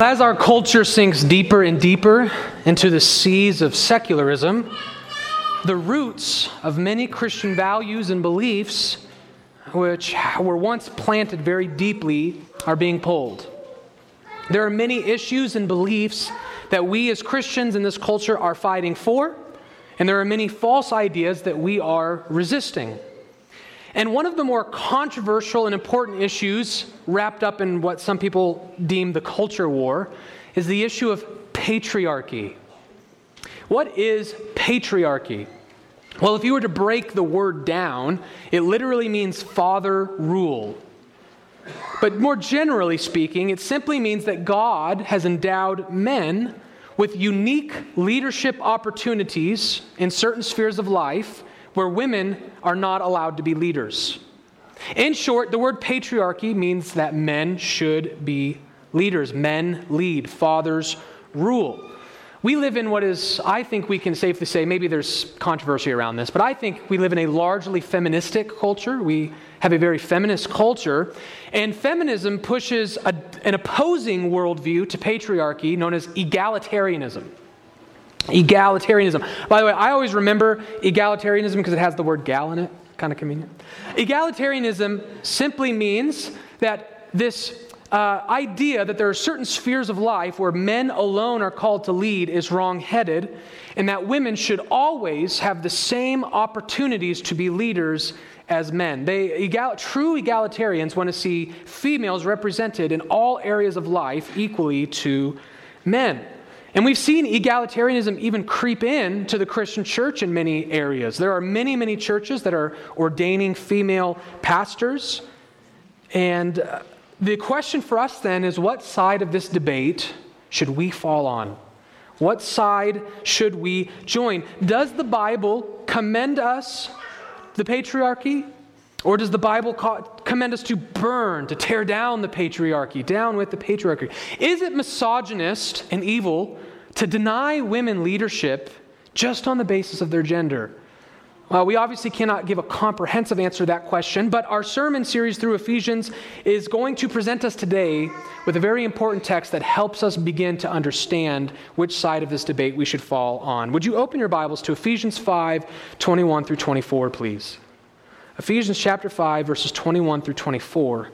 As our culture sinks deeper and deeper into the seas of secularism, the roots of many Christian values and beliefs, which were once planted very deeply, are being pulled. There are many issues and beliefs that we as Christians in this culture are fighting for, and there are many false ideas that we are resisting. And one of the more controversial and important issues wrapped up in what some people deem the culture war is the issue of patriarchy. What is patriarchy? Well, if you were to break the word down, it literally means father rule. But more generally speaking, it simply means that God has endowed men with unique leadership opportunities in certain spheres of life where women are not allowed to be leaders. In short, the word patriarchy means that men should be leaders. Men lead, fathers rule. We live in what is, I think we can safely say, maybe there's controversy around this, but I think we live in a largely feministic culture. We have a very feminist culture. And feminism pushes a, an opposing worldview to patriarchy known as egalitarianism. Egalitarianism. By the way, I always remember egalitarianism because it has the word gal in it. Kind of convenient. Egalitarianism simply means that this uh, idea that there are certain spheres of life where men alone are called to lead is wrong headed, and that women should always have the same opportunities to be leaders as men. They, egal, true egalitarians want to see females represented in all areas of life equally to men. And we've seen egalitarianism even creep in to the Christian church in many areas. There are many, many churches that are ordaining female pastors. And uh, the question for us then is what side of this debate should we fall on? What side should we join? Does the Bible commend us the patriarchy? Or does the Bible commend us to burn, to tear down the patriarchy, down with the patriarchy? Is it misogynist and evil to deny women leadership just on the basis of their gender? Well, we obviously cannot give a comprehensive answer to that question, but our sermon series through Ephesians is going to present us today with a very important text that helps us begin to understand which side of this debate we should fall on. Would you open your Bibles to Ephesians 5 21 through 24, please? Ephesians chapter 5, verses 21 through 24.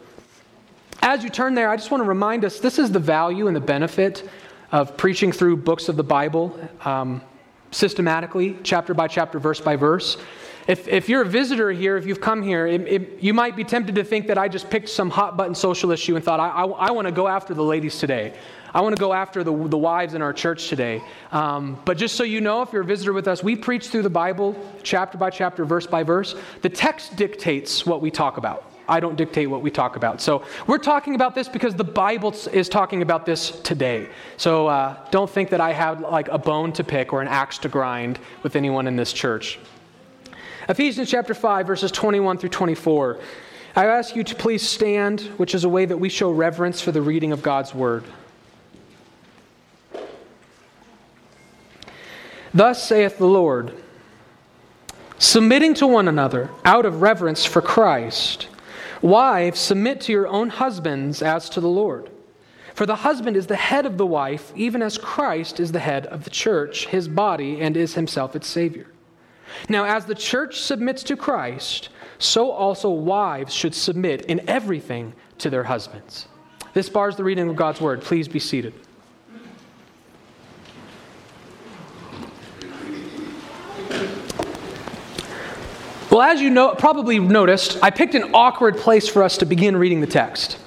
As you turn there, I just want to remind us this is the value and the benefit of preaching through books of the Bible. Um, systematically, chapter by chapter, verse by verse. If, if you're a visitor here, if you've come here, it, it, you might be tempted to think that I just picked some hot button social issue and thought, I, I, I want to go after the ladies today. I want to go after the, the wives in our church today. Um, but just so you know, if you're a visitor with us, we preach through the Bible chapter by chapter, verse by verse. The text dictates what we talk about. I don't dictate what we talk about. So we're talking about this because the Bible is talking about this today. So uh, don't think that I have like a bone to pick or an axe to grind with anyone in this church. Ephesians chapter 5, verses 21 through 24. I ask you to please stand, which is a way that we show reverence for the reading of God's word. Thus saith the Lord, submitting to one another out of reverence for Christ. Wives, submit to your own husbands as to the Lord. For the husband is the head of the wife, even as Christ is the head of the church, his body, and is himself its Savior. Now, as the church submits to Christ, so also wives should submit in everything to their husbands. This bars the reading of God's word. Please be seated. Well, as you know, probably noticed, I picked an awkward place for us to begin reading the text.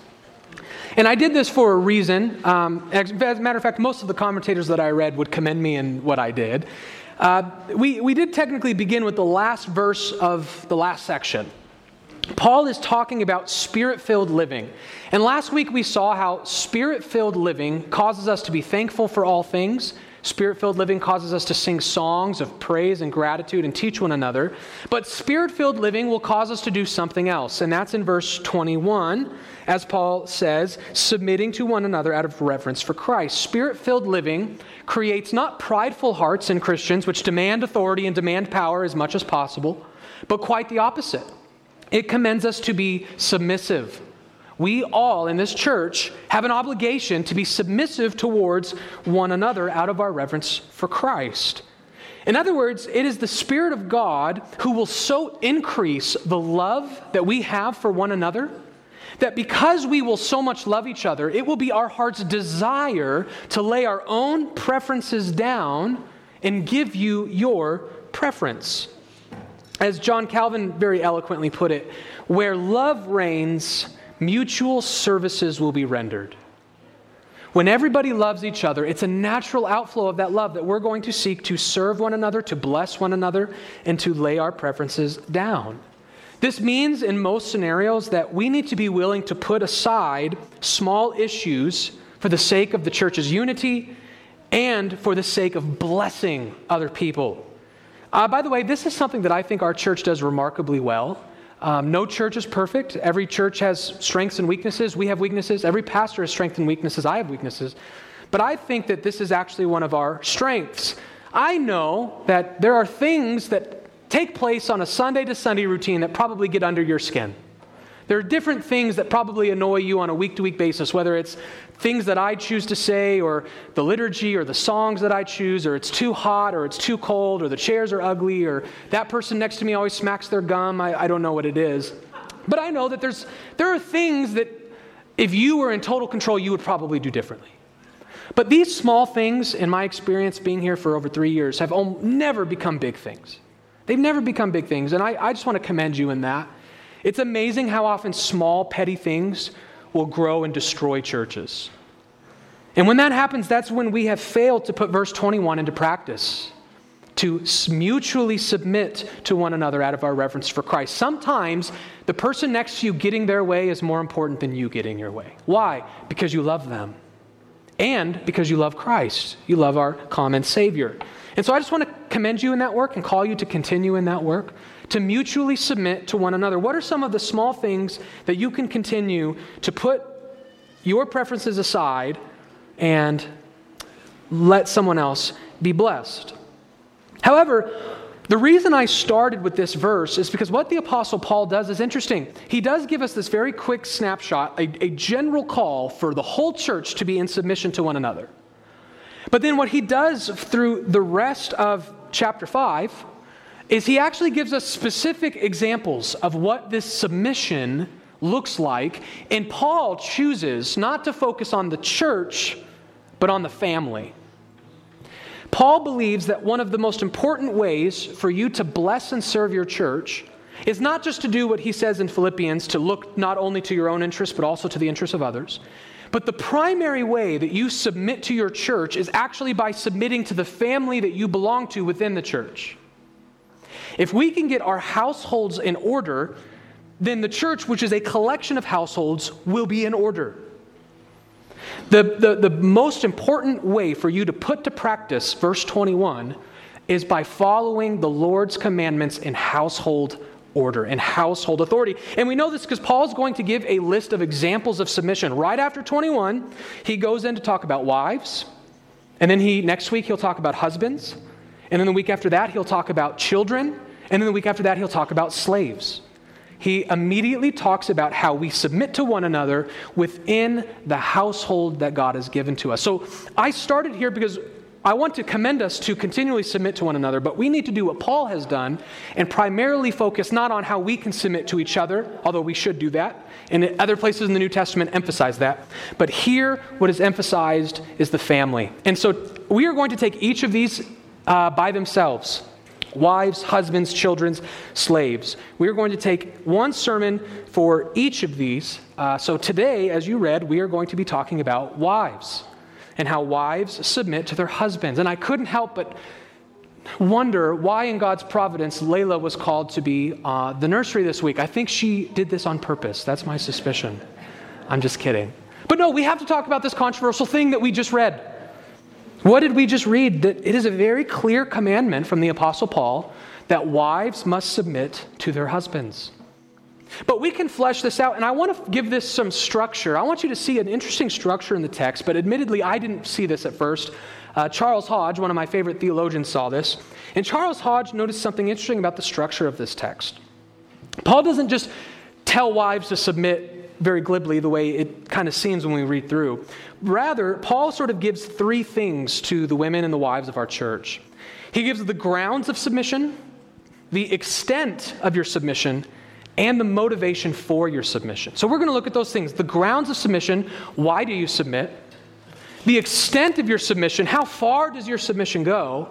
And I did this for a reason. Um, as a matter of fact, most of the commentators that I read would commend me in what I did. Uh, we, we did technically begin with the last verse of the last section. Paul is talking about spirit filled living. And last week we saw how spirit filled living causes us to be thankful for all things, Spirit filled living causes us to sing songs of praise and gratitude and teach one another. But spirit filled living will cause us to do something else. And that's in verse 21, as Paul says, submitting to one another out of reverence for Christ. Spirit filled living creates not prideful hearts in Christians, which demand authority and demand power as much as possible, but quite the opposite. It commends us to be submissive We all in this church have an obligation to be submissive towards one another out of our reverence for Christ. In other words, it is the Spirit of God who will so increase the love that we have for one another that because we will so much love each other, it will be our heart's desire to lay our own preferences down and give you your preference. As John Calvin very eloquently put it, where love reigns, mutual services will be rendered. When everybody loves each other, it's a natural outflow of that love that we're going to seek to serve one another, to bless one another, and to lay our preferences down. This means, in most scenarios, that we need to be willing to put aside small issues for the sake of the church's unity and for the sake of blessing other people. Uh, by the way, this is something that I think our church does remarkably well. Um, no church is perfect. Every church has strengths and weaknesses. We have weaknesses. Every pastor has strengths and weaknesses. I have weaknesses. But I think that this is actually one of our strengths. I know that there are things that take place on a Sunday to Sunday routine that probably get under your skin. There are different things that probably annoy you on a week to week basis, whether it's things that I choose to say, or the liturgy, or the songs that I choose, or it's too hot, or it's too cold, or the chairs are ugly, or that person next to me always smacks their gum. I, I don't know what it is. But I know that there's, there are things that if you were in total control, you would probably do differently. But these small things, in my experience being here for over three years, have never become big things. They've never become big things, and I, I just want to commend you in that. It's amazing how often small, petty things will grow and destroy churches. And when that happens, that's when we have failed to put verse 21 into practice to mutually submit to one another out of our reverence for Christ. Sometimes the person next to you getting their way is more important than you getting your way. Why? Because you love them. And because you love Christ. You love our common Savior. And so I just want to commend you in that work and call you to continue in that work, to mutually submit to one another. What are some of the small things that you can continue to put your preferences aside and let someone else be blessed? However, the reason I started with this verse is because what the Apostle Paul does is interesting. He does give us this very quick snapshot, a, a general call for the whole church to be in submission to one another. But then what he does through the rest of chapter 5 is he actually gives us specific examples of what this submission looks like. And Paul chooses not to focus on the church, but on the family. Paul believes that one of the most important ways for you to bless and serve your church is not just to do what he says in Philippians, to look not only to your own interests, but also to the interests of others. But the primary way that you submit to your church is actually by submitting to the family that you belong to within the church. If we can get our households in order, then the church, which is a collection of households, will be in order. The, the, the most important way for you to put to practice verse 21 is by following the Lord's commandments in household order and household authority. And we know this because Paul's going to give a list of examples of submission. Right after 21, he goes in to talk about wives. And then he next week he'll talk about husbands. And then the week after that he'll talk about children. And then the week after that he'll talk about slaves. He immediately talks about how we submit to one another within the household that God has given to us. So I started here because I want to commend us to continually submit to one another, but we need to do what Paul has done and primarily focus not on how we can submit to each other, although we should do that. And other places in the New Testament emphasize that. But here, what is emphasized is the family. And so we are going to take each of these uh, by themselves wives, husbands, children, slaves. We are going to take one sermon for each of these. Uh, so today, as you read, we are going to be talking about wives and how wives submit to their husbands. And I couldn't help but wonder why, in God's providence, Layla was called to be uh, the nursery this week. I think she did this on purpose. That's my suspicion. I'm just kidding. But no, we have to talk about this controversial thing that we just read. What did we just read? That it is a very clear commandment from the Apostle Paul that wives must submit to their husbands. But we can flesh this out, and I want to give this some structure. I want you to see an interesting structure in the text, but admittedly, I didn't see this at first. Uh, Charles Hodge, one of my favorite theologians, saw this. And Charles Hodge noticed something interesting about the structure of this text. Paul doesn't just tell wives to submit very glibly the way it kind of seems when we read through. Rather, Paul sort of gives three things to the women and the wives of our church. He gives the grounds of submission, the extent of your submission, and the motivation for your submission. So we're going to look at those things the grounds of submission, why do you submit? The extent of your submission, how far does your submission go?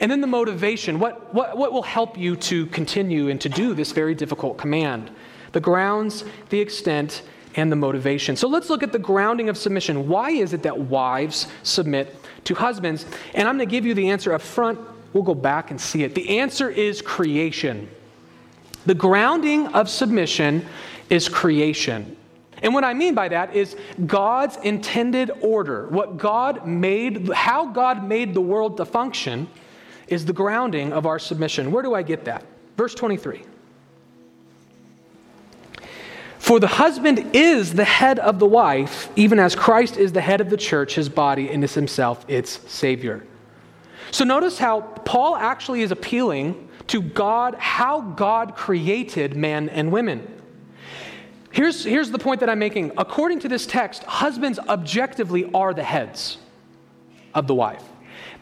And then the motivation, what, what, what will help you to continue and to do this very difficult command? The grounds, the extent, and the motivation. So let's look at the grounding of submission. Why is it that wives submit to husbands? And I'm going to give you the answer up front. We'll go back and see it. The answer is creation. The grounding of submission is creation. And what I mean by that is God's intended order. What God made, how God made the world to function is the grounding of our submission. Where do I get that? Verse 23. For the husband is the head of the wife, even as Christ is the head of the church, his body, and is himself its Savior. So notice how Paul actually is appealing to God, how God created men and women. Here's, here's the point that I'm making. According to this text, husbands objectively are the heads of the wife.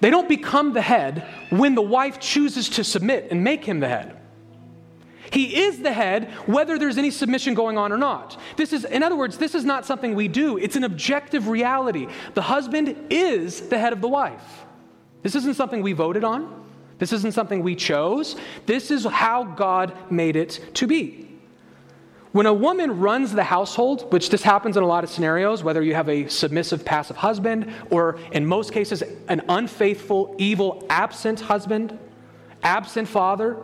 They don't become the head when the wife chooses to submit and make him the head. He is the head whether there's any submission going on or not. This is, in other words, this is not something we do, it's an objective reality. The husband is the head of the wife. This isn't something we voted on. This isn't something we chose. This is how God made it to be. When a woman runs the household, which this happens in a lot of scenarios, whether you have a submissive, passive husband, or in most cases, an unfaithful, evil, absent husband, absent father,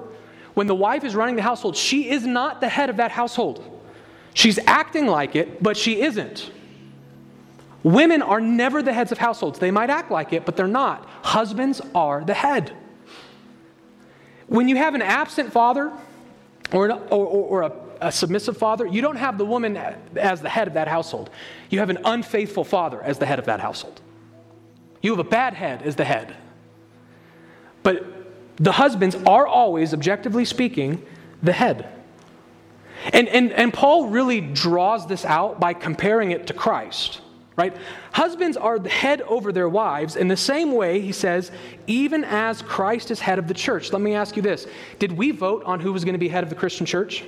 when the wife is running the household, she is not the head of that household. She's acting like it, but she isn't. Women are never the heads of households. They might act like it, but they're not. Husbands are the head. When you have an absent father or, an, or, or a, a submissive father, you don't have the woman as the head of that household. You have an unfaithful father as the head of that household. You have a bad head as the head. But the husbands are always, objectively speaking, the head. And, and, and Paul really draws this out by comparing it to Christ right? Husbands are the head over their wives in the same way, he says, even as Christ is head of the church. Let me ask you this Did we vote on who was going to be head of the Christian church?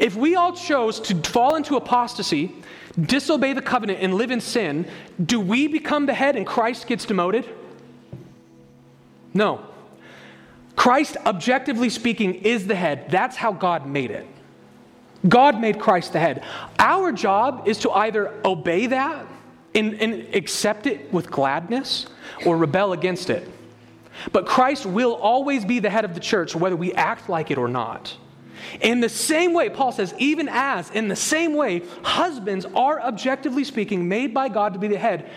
If we all chose to fall into apostasy, disobey the covenant, and live in sin, do we become the head and Christ gets demoted? No. Christ, objectively speaking, is the head. That's how God made it. God made Christ the head. Our job is to either obey that and, and, accept it with gladness or rebel against it. But Christ will always be the head of the church, whether we act like it or not. In the same way, Paul says, even as, in the same way, husbands are objectively speaking made by God to be the head,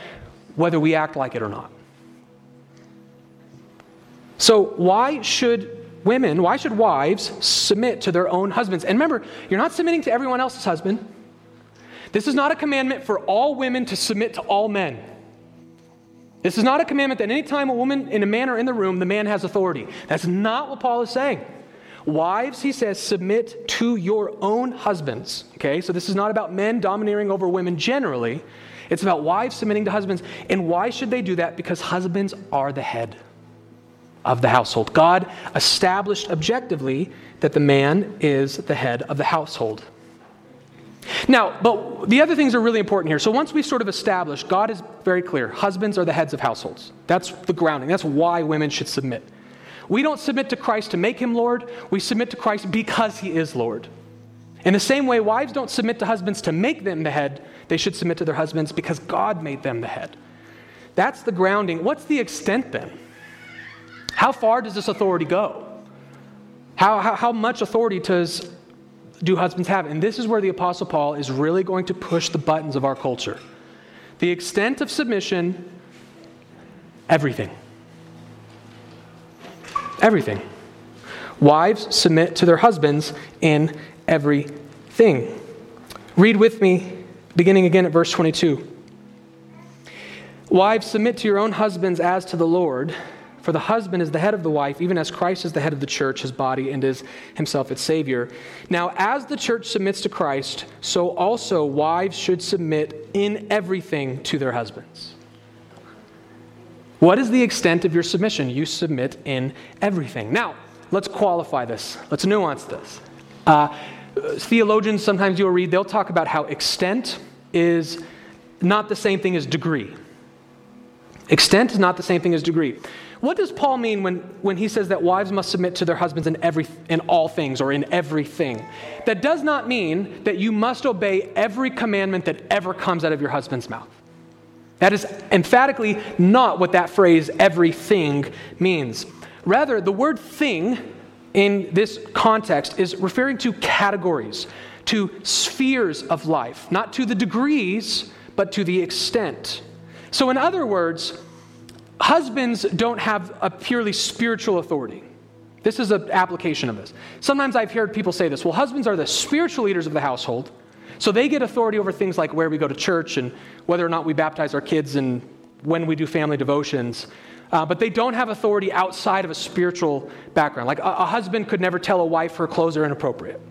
whether we act like it or not. So, why should women, why should wives submit to their own husbands? And remember, you're not submitting to everyone else's husband. This is not a commandment for all women to submit to all men. This is not a commandment that anytime a woman and a man are in the room, the man has authority. That's not what Paul is saying. Wives, he says, submit to your own husbands. Okay, so this is not about men domineering over women generally. It's about wives submitting to husbands. And why should they do that? Because husbands are the head of the household. God established objectively that the man is the head of the household. Now, but the other things are really important here. So once we sort of established, God is very clear husbands are the heads of households. That's the grounding. That's why women should submit. We don't submit to Christ to make him Lord, we submit to Christ because he is Lord. In the same way, wives don't submit to husbands to make them the head, they should submit to their husbands because God made them the head. That's the grounding. What's the extent then? How far does this authority go? How, how, how much authority does, do husbands have? And this is where the Apostle Paul is really going to push the buttons of our culture. The extent of submission, everything. Everything. Wives submit to their husbands in everything. Read with me, beginning again at verse 22. Wives, submit to your own husbands as to the Lord. For the husband is the head of the wife, even as Christ is the head of the church, his body, and is himself its Savior. Now, as the church submits to Christ, so also wives should submit in everything to their husbands. What is the extent of your submission? You submit in everything. Now, let's qualify this, let's nuance this. Uh, theologians, sometimes you'll read, they'll talk about how extent is not the same thing as degree. Extent is not the same thing as degree. What does Paul mean when, when he says that wives must submit to their husbands in, every, in all things or in everything? That does not mean that you must obey every commandment that ever comes out of your husband's mouth. That is emphatically not what that phrase everything means. Rather, the word thing in this context is referring to categories, to spheres of life, not to the degrees, but to the extent. So, in other words, husbands don't have a purely spiritual authority. This is an application of this. Sometimes I've heard people say this well, husbands are the spiritual leaders of the household, so they get authority over things like where we go to church and whether or not we baptize our kids and when we do family devotions. Uh, but they don't have authority outside of a spiritual background. Like a, a husband could never tell a wife her clothes are inappropriate.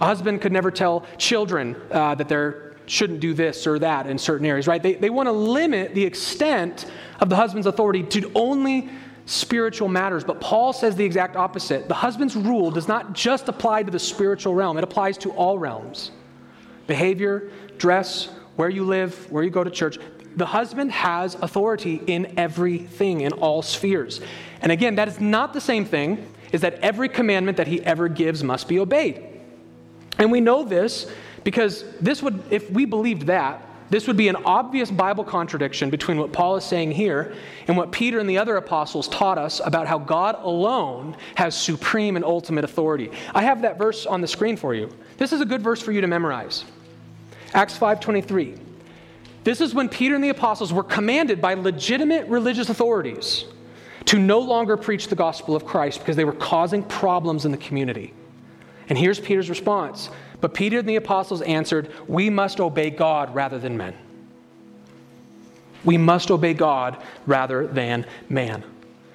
A husband could never tell children uh, that they're shouldn't do this or that in certain areas, right? They, they want to limit the extent of the husband's authority to only spiritual matters. But Paul says the exact opposite. The husband's rule does not just apply to the spiritual realm, it applies to all realms behavior, dress, where you live, where you go to church. The husband has authority in everything, in all spheres. And again, that is not the same thing is that every commandment that he ever gives must be obeyed. And we know this because this would, if we believed that, this would be an obvious Bible contradiction between what Paul is saying here and what Peter and the other apostles taught us about how God alone has supreme and ultimate authority. I have that verse on the screen for you. This is a good verse for you to memorize. Acts 5:23. This is when Peter and the apostles were commanded by legitimate religious authorities to no longer preach the gospel of Christ because they were causing problems in the community. And here's Peter's response but Peter and the apostles answered, We must obey God rather than men. We must obey God rather than man.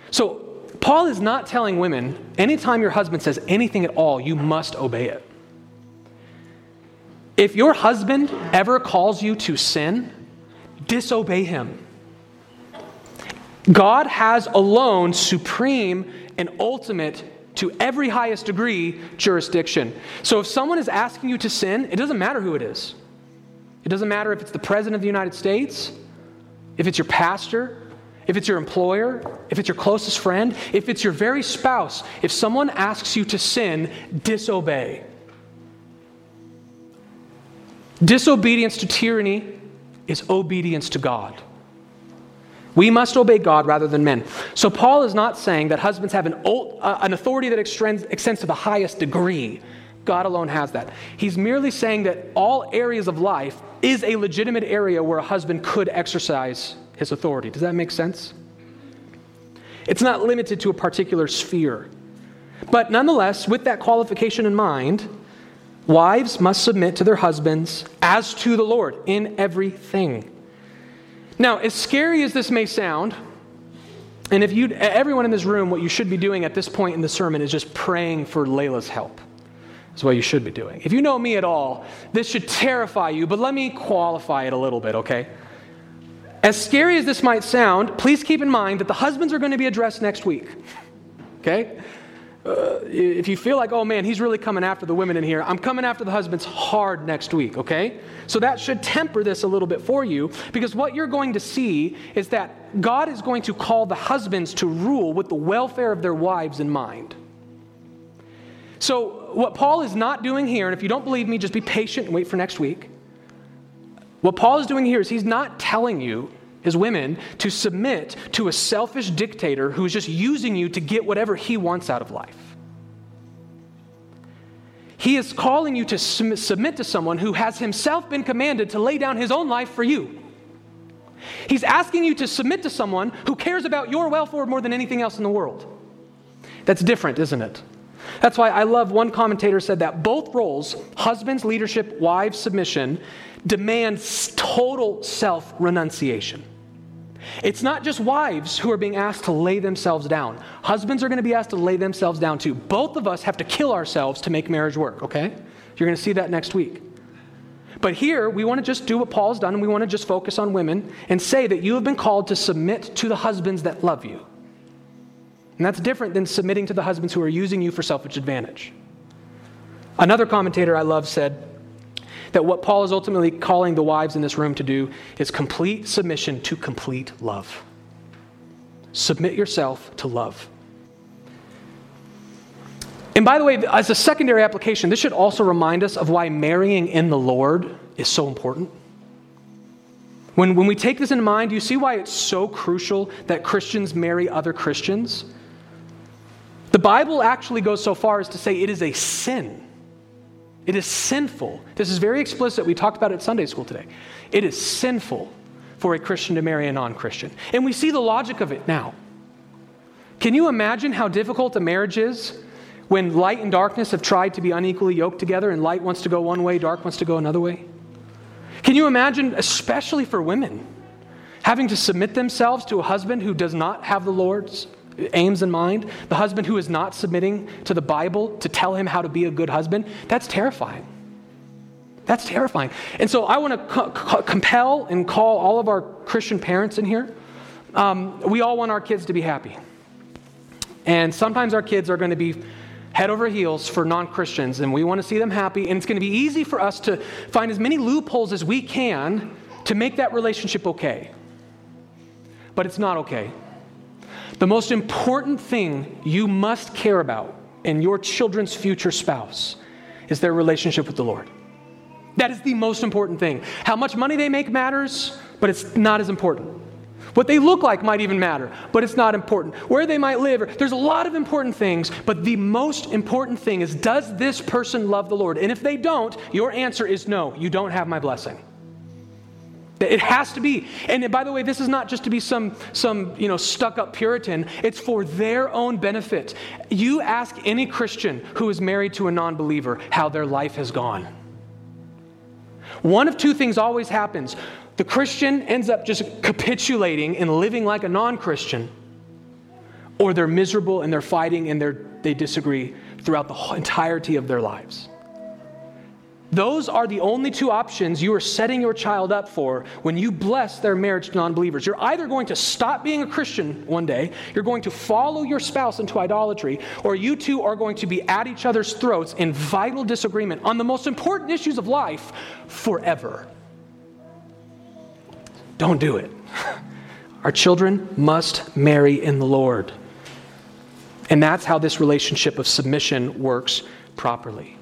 So, Paul is not telling women, anytime your husband says anything at all, you must obey it. If your husband ever calls you to sin, disobey him. God has alone supreme and ultimate to every highest degree jurisdiction. So if someone is asking you to sin, it doesn't matter who it is. It doesn't matter if it's the President of the United States, if it's your pastor, if it's your employer, if it's your closest friend, if it's your very spouse. If someone asks you to sin, disobey. Disobedience to tyranny is obedience to God. We must obey God rather than men. So Paul is not saying that husbands have an, uh, an authority that extends, extends to the highest degree. God alone has that. He's merely saying that all areas of life is a legitimate area where a husband could exercise his authority. Does that make sense? It's not limited to a particular sphere. But nonetheless, with that qualification in mind, wives must submit to their husbands as to the Lord in everything. Now, as scary as this may sound, and if you, everyone in this room, what you should be doing at this point in the sermon is just praying for Layla's help. That's what you should be doing. If you know me at all, this should terrify you, but let me qualify it a little bit, okay? As scary as this might sound, please keep in mind that the husbands are going to be addressed next week, okay? Uh, if you feel like, oh man, he's really coming after the women in here, I'm coming after the husbands hard next week, okay? So that should temper this a little bit for you because what you're going to see is that God is going to call the husbands to rule with the welfare of their wives in mind. So, what Paul is not doing here, and if you don't believe me, just be patient and wait for next week. What Paul is doing here is he's not telling you as women to submit to a selfish dictator who is just using you to get whatever he wants out of life. He is calling you to submit to someone who has himself been commanded to lay down his own life for you. He's asking you to submit to someone who cares about your welfare more than anything else in the world. That's different, isn't it? That's why I love one commentator said that both roles, husband's leadership, wives' submission, demands total self renunciation. It's not just wives who are being asked to lay themselves down. Husbands are going to be asked to lay themselves down too. Both of us have to kill ourselves to make marriage work, okay? You're going to see that next week. But here, we want to just do what Paul's done, and we want to just focus on women and say that you have been called to submit to the husbands that love you. And that's different than submitting to the husbands who are using you for selfish advantage. Another commentator I love said that what Paul is ultimately calling the wives in this room to do is complete submission to complete love. Submit yourself to love. And by the way, as a secondary application, this should also remind us of why marrying in the Lord is so important. When, when we take this in mind, you see why it's so crucial that Christians marry other Christians? The Bible actually goes so far as to say it is a sin. It is sinful. This is very explicit. We talked about it at Sunday school today. It is sinful for a Christian to marry a non Christian. And we see the logic of it now. Can you imagine how difficult a marriage is when light and darkness have tried to be unequally yoked together and light wants to go one way, dark wants to go another way? Can you imagine, especially for women, having to submit themselves to a husband who does not have the Lord's aims in mind? The husband who is not submitting to the Bible to tell him how to be a good husband? That's terrifying. That's terrifying. And so I want to co- co- compel and call all of our Christian parents in here. Um, we all want our kids to be happy. And sometimes our kids are going to be head over heels for non Christians, and we want to see them happy. And it's going to be easy for us to find as many loopholes as we can to make that relationship okay. But it's not okay. The most important thing you must care about in your children's future spouse is their relationship with the Lord. That is the most important thing. How much money they make matters, but it's not as important. What they look like might even matter, but it's not important. Where they might live, there's a lot of important things, but the most important thing is does this person love the Lord? And if they don't, your answer is no, you don't have my blessing. It has to be. And by the way, this is not just to be some, some you know, stuck up Puritan. It's for their own benefit. You ask any Christian who is married to a non believer how their life has gone. One of two things always happens the Christian ends up just capitulating and living like a non Christian, or they're miserable and they're fighting and they're, they disagree throughout the entirety of their lives. Those are the only two options you are setting your child up for when you bless their marriage to non believers. You're either going to stop being a Christian one day, you're going to follow your spouse into idolatry, or you two are going to be at each other's throats in vital disagreement on the most important issues of life forever. Don't do it. Our children must marry in the Lord. And that's how this relationship of submission works properly.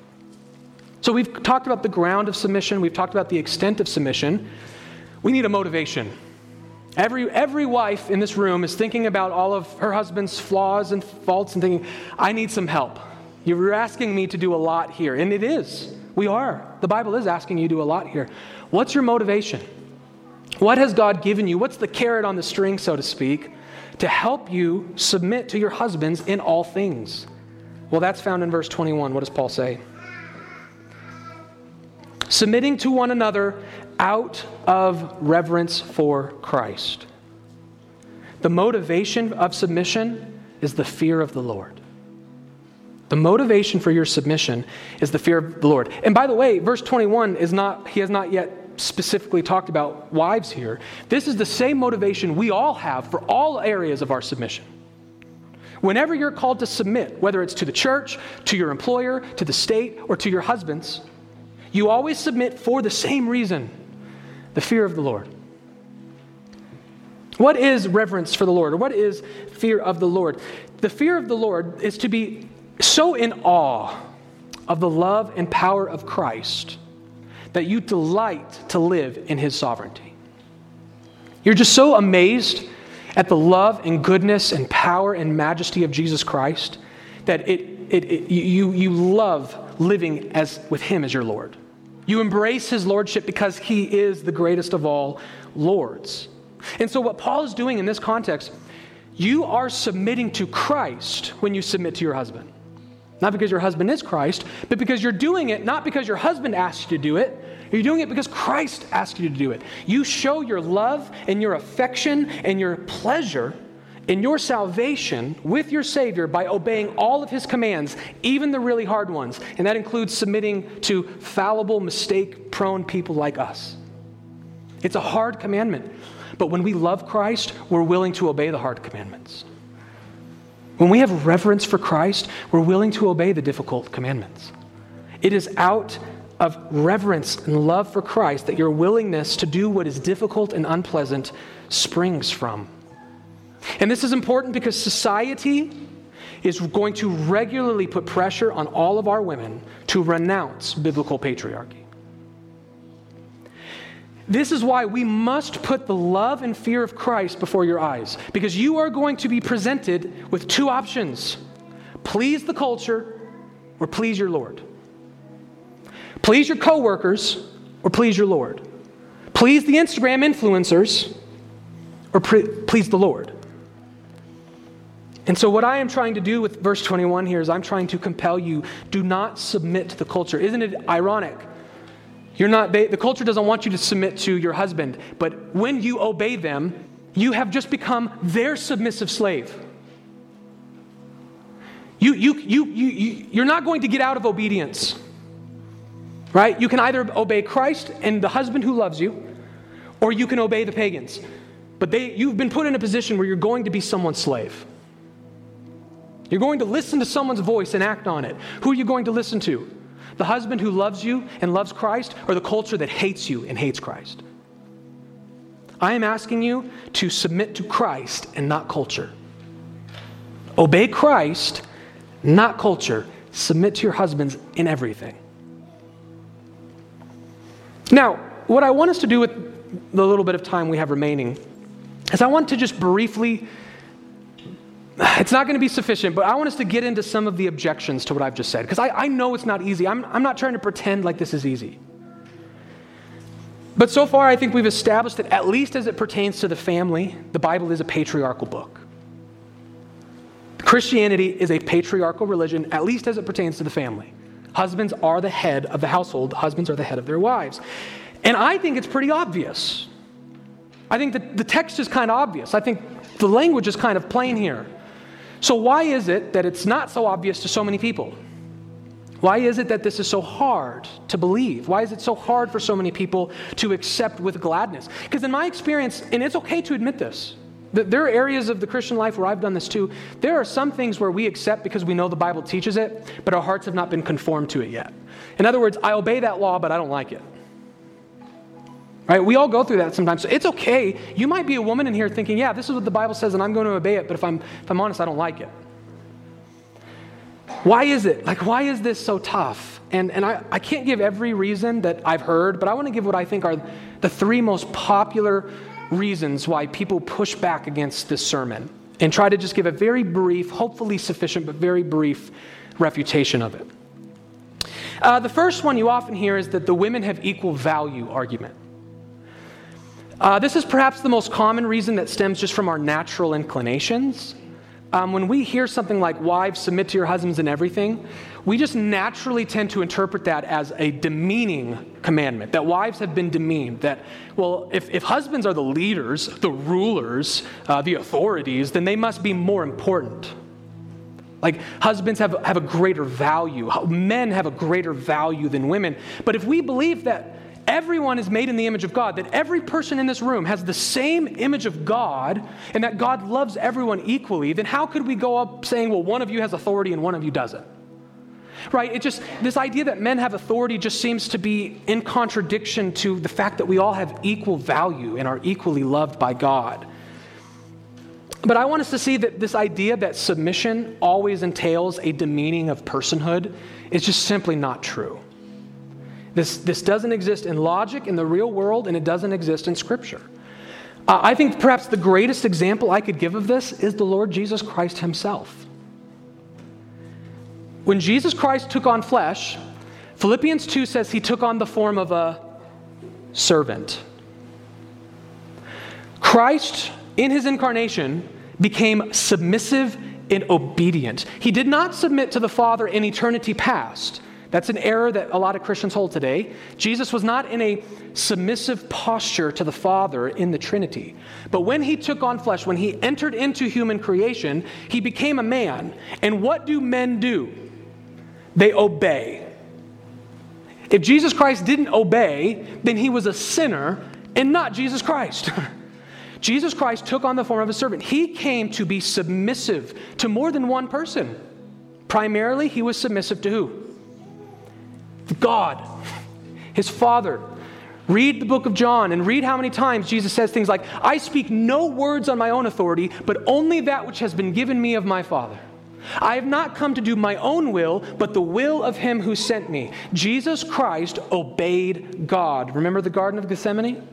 So we've talked about the ground of submission, we've talked about the extent of submission. We need a motivation. Every, every wife in this room is thinking about all of her husband's flaws and faults and thinking, I need some help. You're asking me to do a lot here. And it is. We are. The Bible is asking you to do a lot here. What's your motivation? What has God given you? What's the carrot on the string, so to speak, to help you submit to your husbands in all things? Well, that's found in verse 21. What does Paul say? Submitting to one another out of reverence for Christ. The motivation of submission is the fear of the Lord. The motivation for your submission is the fear of the Lord. And by the way, verse 21 is not, he has not yet specifically talked about wives here. This is the same motivation we all have for all areas of our submission. Whenever you're called to submit, whether it's to the church, to your employer, to the state, or to your husbands, you always submit for the same reason the fear of the Lord. What is reverence for the Lord, or what is fear of the Lord? The fear of the Lord is to be so in awe of the love and power of Christ that you delight to live in his sovereignty. You're just so amazed at the love and goodness and power and majesty of Jesus Christ that it, it, it, you, you love living as, with him as your Lord. You embrace his lordship because he is the greatest of all lords. And so, what Paul is doing in this context, you are submitting to Christ when you submit to your husband. Not because your husband is Christ, but because you're doing it not because your husband asked you to do it. You're doing it because Christ asked you to do it. You show your love and your affection and your pleasure in your salvation with your Savior by obeying all of His commands, even the really hard ones. And that includes submitting to fallible, mistake prone people like us. It's a hard commandment. But when we love Christ, we're willing to obey the hard commandments. When we have reverence for Christ, we're willing to obey the difficult commandments. It is out of reverence and love for Christ that your willingness to do what is difficult and unpleasant springs from. And this is important because society is going to regularly put pressure on all of our women to renounce biblical patriarchy. This is why we must put the love and fear of Christ before your eyes, because you are going to be presented with two options please the culture or please your Lord. Please your coworkers or please your Lord. Please the Instagram influencers or pre- please the Lord. And so, what I am trying to do with verse 21 here is I'm trying to compel you do not submit to the culture. Isn't it ironic? You're not, they, the culture doesn't want you to submit to your husband, but when you obey them, you have just become their submissive slave. You, you, you, you, you, you're not going to get out of obedience, right? You can either obey Christ and the husband who loves you, or you can obey the pagans. But they, you've been put in a position where you're going to be someone's slave. You're going to listen to someone's voice and act on it. Who are you going to listen to? The husband who loves you and loves Christ, or the culture that hates you and hates Christ? I am asking you to submit to Christ and not culture. Obey Christ, not culture. Submit to your husbands in everything. Now, what I want us to do with the little bit of time we have remaining is I want to just briefly it's not going to be sufficient, but I want us to get into some of the objections to what I've just said, because I, I know it's not easy. I'm, I'm not trying to pretend like this is easy. But so far, I think we've established that, at least as it pertains to the family, the Bible is a patriarchal book. Christianity is a patriarchal religion, at least as it pertains to the family. Husbands are the head of the household, husbands are the head of their wives. And I think it's pretty obvious. I think that the text is kind of obvious. I think the language is kind of plain here. So, why is it that it's not so obvious to so many people? Why is it that this is so hard to believe? Why is it so hard for so many people to accept with gladness? Because, in my experience, and it's okay to admit this, there are areas of the Christian life where I've done this too. There are some things where we accept because we know the Bible teaches it, but our hearts have not been conformed to it yet. In other words, I obey that law, but I don't like it. Right? We all go through that sometimes. So it's okay. You might be a woman in here thinking, yeah, this is what the Bible says, and I'm going to obey it, but if I'm, if I'm honest, I don't like it. Why is it? Like, why is this so tough? And, and I, I can't give every reason that I've heard, but I want to give what I think are the three most popular reasons why people push back against this sermon and try to just give a very brief, hopefully sufficient, but very brief refutation of it. Uh, the first one you often hear is that the women have equal value argument. Uh, this is perhaps the most common reason that stems just from our natural inclinations. Um, when we hear something like, wives, submit to your husbands in everything, we just naturally tend to interpret that as a demeaning commandment, that wives have been demeaned. That, well, if, if husbands are the leaders, the rulers, uh, the authorities, then they must be more important. Like husbands have, have a greater value, men have a greater value than women. But if we believe that everyone is made in the image of God, that every person in this room has the same image of God, and that God loves everyone equally, then how could we go up saying, well, one of you has authority and one of you doesn't? Right? It just, this idea that men have authority just seems to be in contradiction to the fact that we all have equal value and are equally loved by God. But I want us to see that this idea that submission always entails a demeaning of personhood is just simply not true. This, this doesn't exist in logic in the real world, and it doesn't exist in Scripture. Uh, I think perhaps the greatest example I could give of this is the Lord Jesus Christ himself. When Jesus Christ took on flesh, Philippians 2 says he took on the form of a servant. Christ, in his incarnation, became submissive and obedient. He did not submit to the Father in eternity past. That's an error that a lot of Christians hold today. Jesus was not in a submissive posture to the Father in the Trinity. But when he took on flesh, when he entered into human creation, he became a man. And what do men do? They obey. If Jesus Christ didn't obey, then he was a sinner and not Jesus Christ. Jesus Christ took on the form of a servant. He came to be submissive to more than one person. Primarily, he was submissive to who? God, his Father. Read the book of John and read how many times Jesus says things like, I speak no words on my own authority, but only that which has been given me of my Father. I have not come to do my own will, but the will of him who sent me. Jesus Christ obeyed God. Remember the Garden of Gethsemane?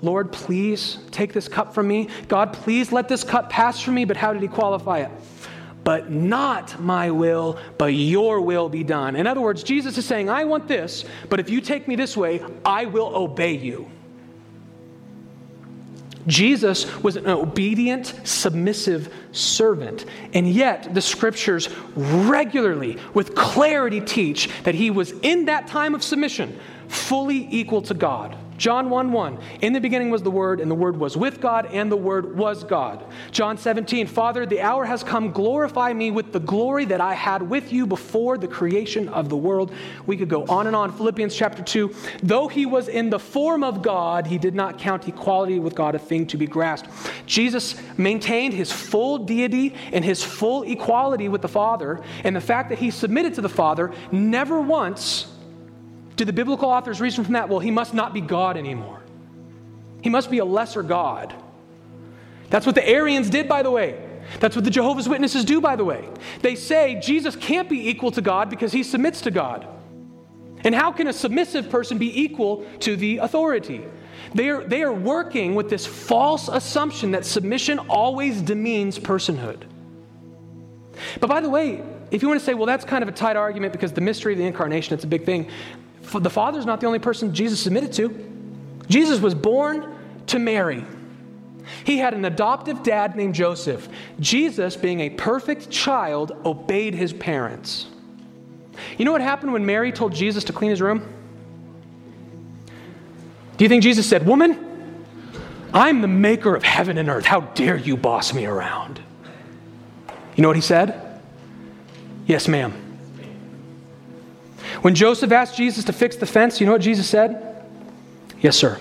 Lord, please take this cup from me. God, please let this cup pass from me. But how did he qualify it? But not my will, but your will be done. In other words, Jesus is saying, I want this, but if you take me this way, I will obey you. Jesus was an obedient, submissive servant. And yet, the scriptures regularly, with clarity, teach that he was in that time of submission fully equal to God. John 1 1. In the beginning was the Word, and the Word was with God, and the Word was God. John 17. Father, the hour has come. Glorify me with the glory that I had with you before the creation of the world. We could go on and on. Philippians chapter 2. Though he was in the form of God, he did not count equality with God a thing to be grasped. Jesus maintained his full deity and his full equality with the Father, and the fact that he submitted to the Father never once do the biblical authors reason from that? Well, he must not be God anymore. He must be a lesser God. That's what the Arians did, by the way. That's what the Jehovah's Witnesses do, by the way. They say Jesus can't be equal to God because he submits to God. And how can a submissive person be equal to the authority? They are, they are working with this false assumption that submission always demeans personhood. But by the way, if you want to say, well, that's kind of a tight argument because the mystery of the incarnation, it's a big thing the Father's not the only person Jesus submitted to. Jesus was born to Mary. He had an adoptive dad named Joseph. Jesus, being a perfect child, obeyed his parents. You know what happened when Mary told Jesus to clean his room? Do you think Jesus said, Woman, I'm the maker of heaven and earth. How dare you boss me around? You know what he said? Yes, ma'am. When Joseph asked Jesus to fix the fence, you know what Jesus said? Yes, sir.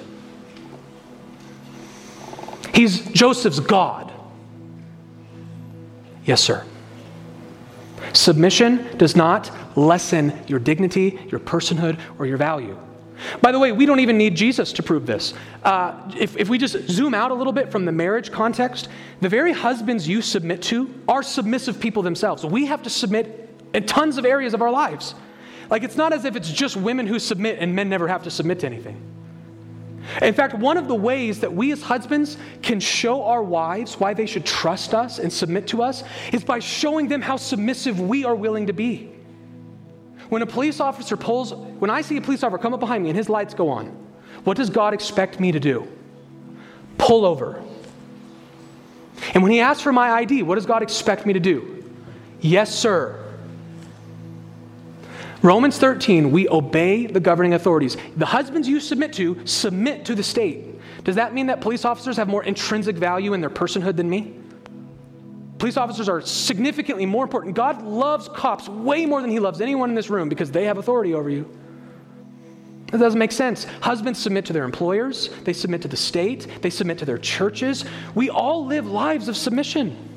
He's Joseph's God. Yes, sir. Submission does not lessen your dignity, your personhood, or your value. By the way, we don't even need Jesus to prove this. Uh, if, if we just zoom out a little bit from the marriage context, the very husbands you submit to are submissive people themselves. We have to submit in tons of areas of our lives. Like, it's not as if it's just women who submit and men never have to submit to anything. In fact, one of the ways that we as husbands can show our wives why they should trust us and submit to us is by showing them how submissive we are willing to be. When a police officer pulls, when I see a police officer come up behind me and his lights go on, what does God expect me to do? Pull over. And when he asks for my ID, what does God expect me to do? Yes, sir. Romans 13, we obey the governing authorities. The husbands you submit to, submit to the state. Does that mean that police officers have more intrinsic value in their personhood than me? Police officers are significantly more important. God loves cops way more than he loves anyone in this room because they have authority over you. That doesn't make sense. Husbands submit to their employers, they submit to the state, they submit to their churches. We all live lives of submission.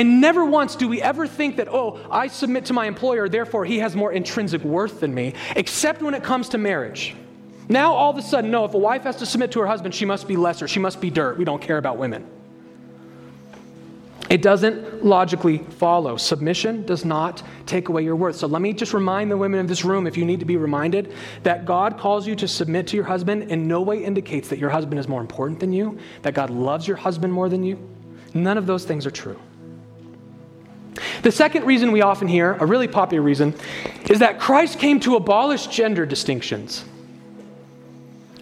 And never once do we ever think that, oh, I submit to my employer, therefore he has more intrinsic worth than me, except when it comes to marriage. Now, all of a sudden, no, if a wife has to submit to her husband, she must be lesser, she must be dirt. We don't care about women. It doesn't logically follow. Submission does not take away your worth. So let me just remind the women in this room, if you need to be reminded, that God calls you to submit to your husband in no way indicates that your husband is more important than you, that God loves your husband more than you. None of those things are true. The second reason we often hear, a really popular reason, is that Christ came to abolish gender distinctions.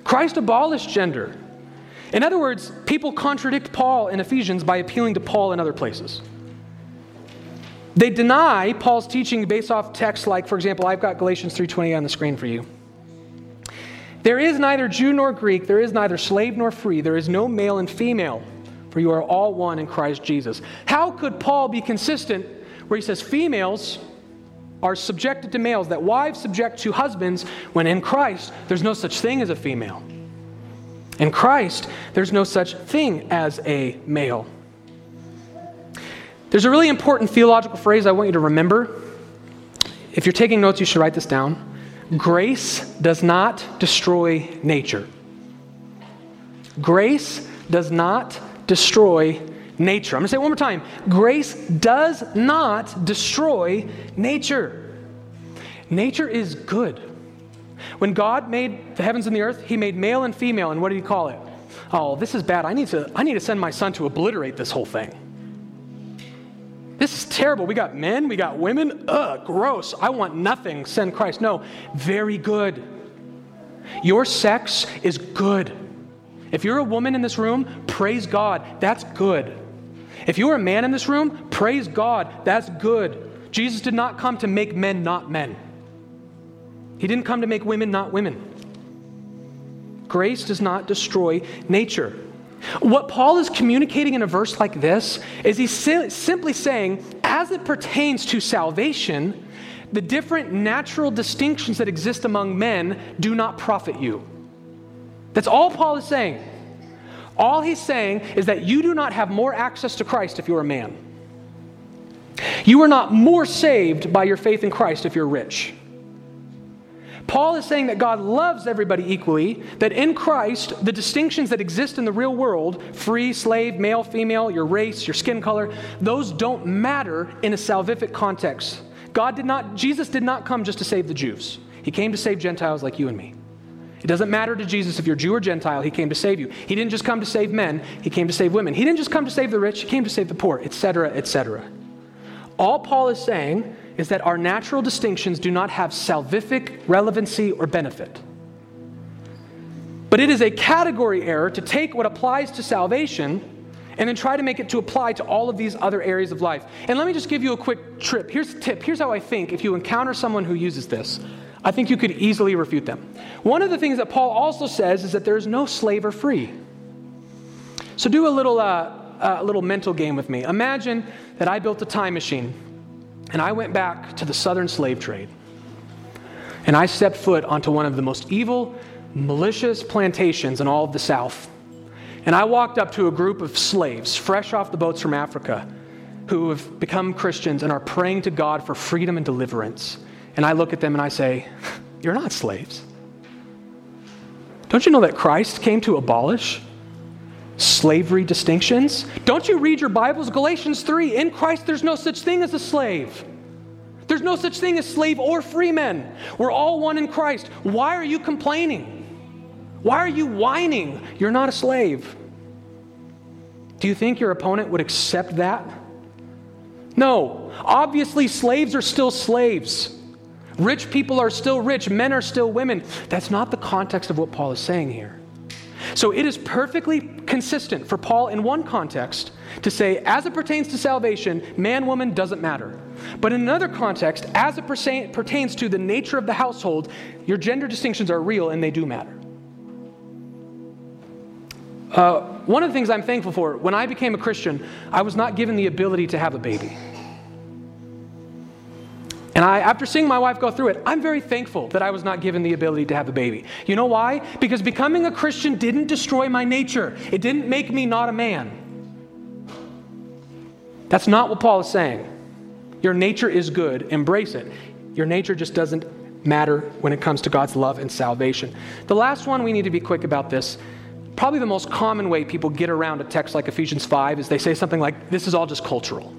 Christ abolished gender. In other words, people contradict Paul in Ephesians by appealing to Paul in other places. They deny Paul's teaching based off texts like, for example, I've got Galatians 3:20 on the screen for you. There is neither Jew nor Greek, there is neither slave nor free, there is no male and female, for you are all one in Christ Jesus. How could Paul be consistent where he says females are subjected to males, that wives subject to husbands, when in Christ there's no such thing as a female? In Christ, there's no such thing as a male. There's a really important theological phrase I want you to remember. If you're taking notes, you should write this down. Grace does not destroy nature. Grace does not destroy nature. I'm going to say it one more time. Grace does not destroy nature. Nature is good. When God made the heavens and the earth, He made male and female, and what did He call it? Oh, this is bad. I need to, I need to send my son to obliterate this whole thing. This is terrible. We got men, we got women. Ugh, gross. I want nothing. Send Christ. No, very good. Your sex is good. If you're a woman in this room, praise God. That's good. If you're a man in this room, praise God. That's good. Jesus did not come to make men not men. He didn't come to make women not women. Grace does not destroy nature. What Paul is communicating in a verse like this is he's simply saying, as it pertains to salvation, the different natural distinctions that exist among men do not profit you. That's all Paul is saying. All he's saying is that you do not have more access to Christ if you're a man. You are not more saved by your faith in Christ if you're rich. Paul is saying that God loves everybody equally, that in Christ, the distinctions that exist in the real world free, slave, male, female, your race, your skin color those don't matter in a salvific context. God did not, Jesus did not come just to save the Jews, He came to save Gentiles like you and me. It doesn't matter to Jesus if you're Jew or Gentile, He came to save you. He didn't just come to save men, He came to save women. He didn't just come to save the rich, He came to save the poor, etc., etc. All Paul is saying is that our natural distinctions do not have salvific relevancy or benefit. But it is a category error to take what applies to salvation and then try to make it to apply to all of these other areas of life. And let me just give you a quick trip. Here's a tip. Here's how I think if you encounter someone who uses this, I think you could easily refute them. One of the things that Paul also says is that there's no slave or free. So do a little, uh, a little mental game with me. Imagine that I built a time machine and I went back to the southern slave trade. And I stepped foot onto one of the most evil, malicious plantations in all of the South. And I walked up to a group of slaves, fresh off the boats from Africa, who have become Christians and are praying to God for freedom and deliverance. And I look at them and I say, You're not slaves. Don't you know that Christ came to abolish slavery distinctions. Don't you read your Bibles? Galatians 3 In Christ, there's no such thing as a slave. There's no such thing as slave or free men. We're all one in Christ. Why are you complaining? Why are you whining? You're not a slave. Do you think your opponent would accept that? No. Obviously, slaves are still slaves. Rich people are still rich. Men are still women. That's not the context of what Paul is saying here. So it is perfectly consistent for Paul in one context to say, as it pertains to salvation, man, woman doesn't matter. But in another context, as it pertains to the nature of the household, your gender distinctions are real and they do matter. Uh, one of the things I'm thankful for, when I became a Christian, I was not given the ability to have a baby. And I, after seeing my wife go through it, I'm very thankful that I was not given the ability to have a baby. You know why? Because becoming a Christian didn't destroy my nature, it didn't make me not a man. That's not what Paul is saying. Your nature is good, embrace it. Your nature just doesn't matter when it comes to God's love and salvation. The last one, we need to be quick about this. Probably the most common way people get around a text like Ephesians 5 is they say something like, This is all just cultural.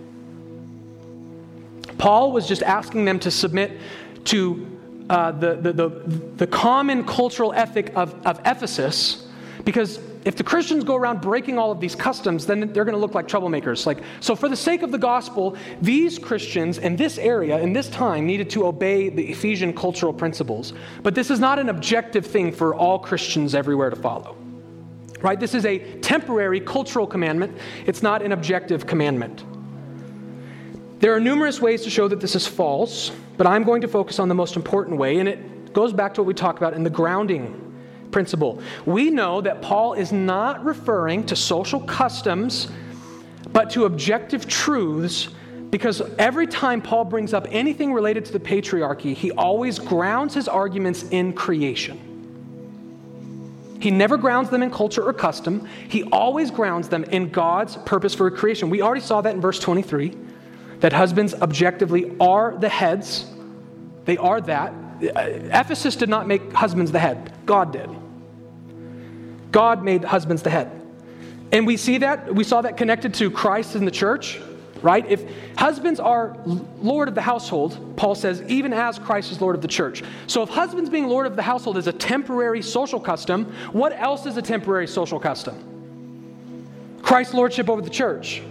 Paul was just asking them to submit to uh, the, the, the, the, common cultural ethic of, of Ephesus, because if the Christians go around breaking all of these customs, then they're going to look like troublemakers. Like, so for the sake of the gospel, these Christians in this area, in this time, needed to obey the Ephesian cultural principles. But this is not an objective thing for all Christians everywhere to follow. Right? This is a temporary cultural commandment, it's not an objective commandment. There are numerous ways to show that this is false, but I'm going to focus on the most important way, and it goes back to what we talked about in the grounding principle. We know that Paul is not referring to social customs, but to objective truths because every time Paul brings up anything related to the patriarchy, he always grounds his arguments in creation. He never grounds them in culture or custom. He always grounds them in God's purpose for creation. We already saw that in verse 23 that husbands objectively are the heads. They are that. Ephesus did not make husbands the head, God did. God made husbands the head. And we see that, we saw that connected to Christ in the church right? If husbands are Lord of the household, Paul says, even as Christ is Lord of the church. So if husbands being Lord of the household is a temporary social custom, what else is a temporary social custom? Christ's lordship over the church.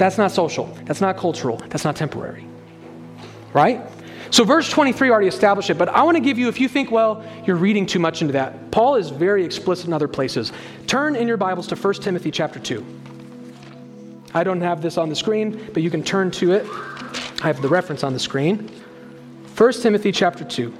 That's not social. That's not cultural. That's not temporary. Right? So, verse 23 already established it, but I want to give you, if you think, well, you're reading too much into that, Paul is very explicit in other places. Turn in your Bibles to 1 Timothy chapter 2. I don't have this on the screen, but you can turn to it. I have the reference on the screen. 1 Timothy chapter 2.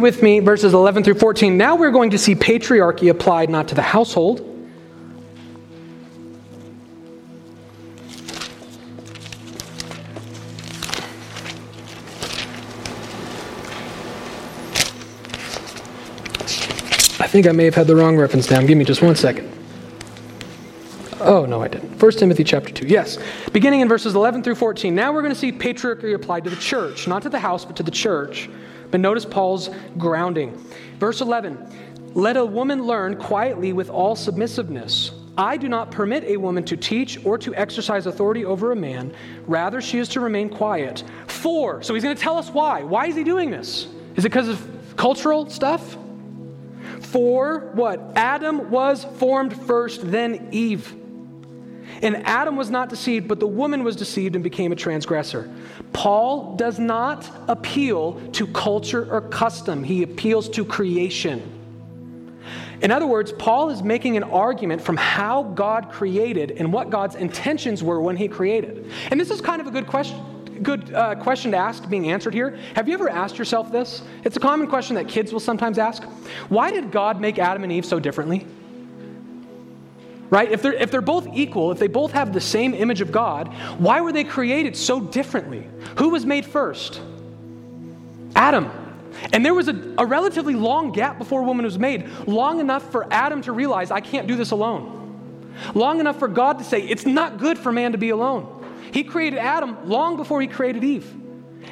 Read with me verses 11 through 14. Now we're going to see patriarchy applied not to the household I think I may have had the wrong reference down. Give me just one second. Oh, no, I didn't. 1 Timothy chapter 2. Yes. Beginning in verses 11 through 14. Now we're going to see patriarchy applied to the church, not to the house, but to the church. But notice Paul's grounding. Verse 11 Let a woman learn quietly with all submissiveness. I do not permit a woman to teach or to exercise authority over a man. Rather, she is to remain quiet. For, so he's going to tell us why. Why is he doing this? Is it because of cultural stuff? For what? Adam was formed first, then Eve. And Adam was not deceived, but the woman was deceived and became a transgressor. Paul does not appeal to culture or custom, he appeals to creation. In other words, Paul is making an argument from how God created and what God's intentions were when he created. And this is kind of a good question good uh, question to ask being answered here. Have you ever asked yourself this? It's a common question that kids will sometimes ask. Why did God make Adam and Eve so differently? Right? If they're, if they're both equal, if they both have the same image of God, why were they created so differently? Who was made first? Adam. And there was a, a relatively long gap before woman was made, long enough for Adam to realize, I can't do this alone. Long enough for God to say, it's not good for man to be alone. He created Adam long before he created Eve.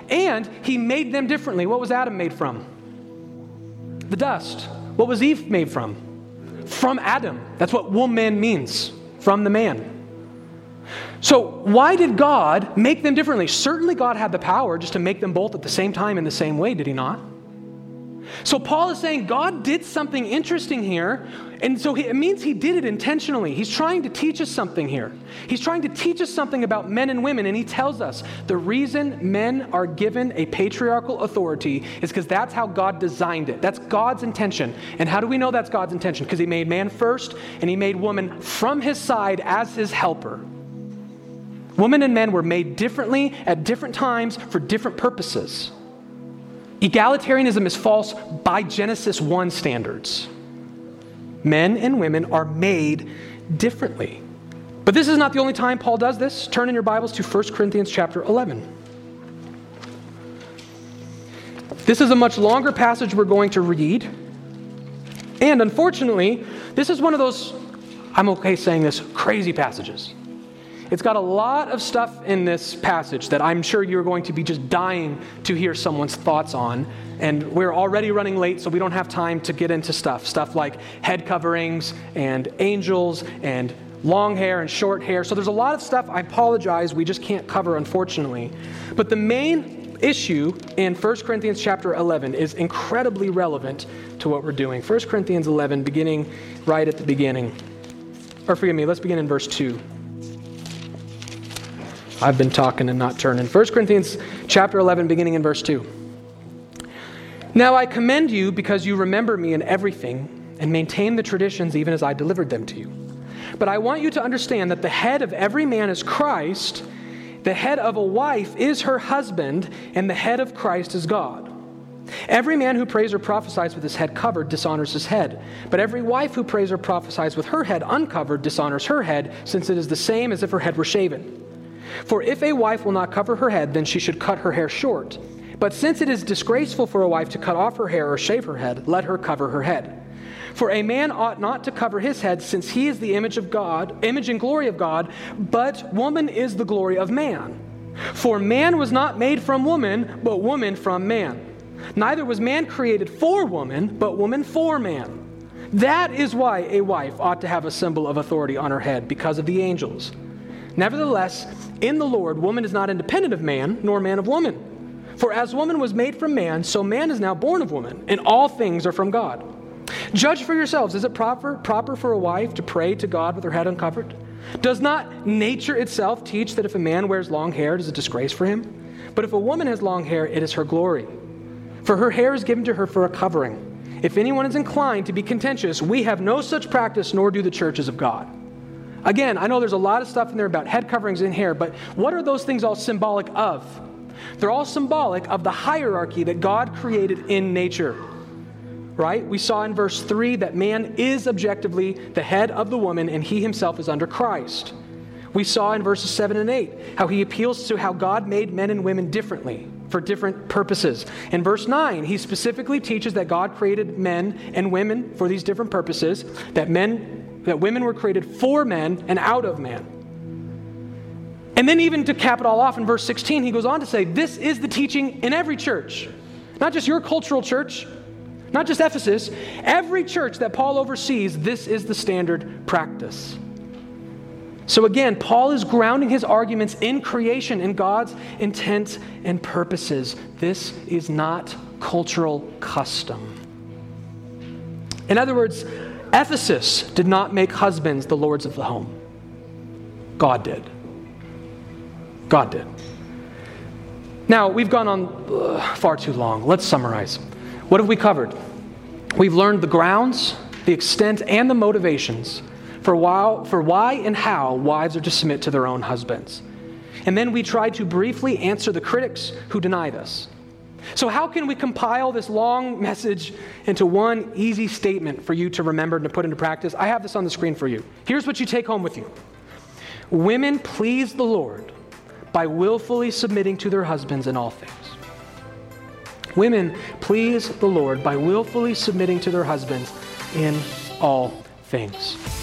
And he made them differently. What was Adam made from? The dust. What was Eve made from? From Adam. That's what woman means, from the man. So, why did God make them differently? Certainly, God had the power just to make them both at the same time in the same way, did he not? So, Paul is saying God did something interesting here, and so it means he did it intentionally. He's trying to teach us something here. He's trying to teach us something about men and women, and he tells us the reason men are given a patriarchal authority is because that's how God designed it. That's God's intention. And how do we know that's God's intention? Because he made man first, and he made woman from his side as his helper. Women and men were made differently at different times for different purposes. Egalitarianism is false by Genesis 1 standards. Men and women are made differently. But this is not the only time Paul does this. Turn in your Bibles to 1 Corinthians chapter 11. This is a much longer passage we're going to read. And unfortunately, this is one of those, I'm okay saying this, crazy passages. It's got a lot of stuff in this passage that I'm sure you're going to be just dying to hear someone's thoughts on. And we're already running late, so we don't have time to get into stuff. Stuff like head coverings and angels and long hair and short hair. So there's a lot of stuff I apologize we just can't cover, unfortunately. But the main issue in 1 Corinthians chapter 11 is incredibly relevant to what we're doing. 1 Corinthians 11, beginning right at the beginning. Or forgive me, let's begin in verse 2. I've been talking and not turning. 1 Corinthians chapter 11, beginning in verse 2. Now I commend you because you remember me in everything and maintain the traditions even as I delivered them to you. But I want you to understand that the head of every man is Christ, the head of a wife is her husband, and the head of Christ is God. Every man who prays or prophesies with his head covered dishonors his head, but every wife who prays or prophesies with her head uncovered dishonors her head, since it is the same as if her head were shaven. For if a wife will not cover her head, then she should cut her hair short. But since it is disgraceful for a wife to cut off her hair or shave her head, let her cover her head. For a man ought not to cover his head, since he is the image of God, image and glory of God, but woman is the glory of man. For man was not made from woman, but woman from man. Neither was man created for woman, but woman for man. That is why a wife ought to have a symbol of authority on her head, because of the angels. Nevertheless, in the Lord, woman is not independent of man, nor man of woman. For as woman was made from man, so man is now born of woman, and all things are from God. Judge for yourselves is it proper, proper for a wife to pray to God with her head uncovered? Does not nature itself teach that if a man wears long hair, it is a disgrace for him? But if a woman has long hair, it is her glory. For her hair is given to her for a covering. If anyone is inclined to be contentious, we have no such practice, nor do the churches of God. Again, I know there's a lot of stuff in there about head coverings and hair, but what are those things all symbolic of? They're all symbolic of the hierarchy that God created in nature. Right? We saw in verse 3 that man is objectively the head of the woman and he himself is under Christ. We saw in verses 7 and 8 how he appeals to how God made men and women differently for different purposes. In verse 9, he specifically teaches that God created men and women for these different purposes, that men that women were created for men and out of man. And then, even to cap it all off in verse 16, he goes on to say, This is the teaching in every church, not just your cultural church, not just Ephesus, every church that Paul oversees, this is the standard practice. So again, Paul is grounding his arguments in creation, in God's intent and purposes. This is not cultural custom. In other words, Ephesus did not make husbands the lords of the home. God did. God did. Now, we've gone on uh, far too long. Let's summarize. What have we covered? We've learned the grounds, the extent, and the motivations for why, for why and how wives are to submit to their own husbands. And then we tried to briefly answer the critics who deny this. So, how can we compile this long message into one easy statement for you to remember and to put into practice? I have this on the screen for you. Here's what you take home with you Women please the Lord by willfully submitting to their husbands in all things. Women please the Lord by willfully submitting to their husbands in all things.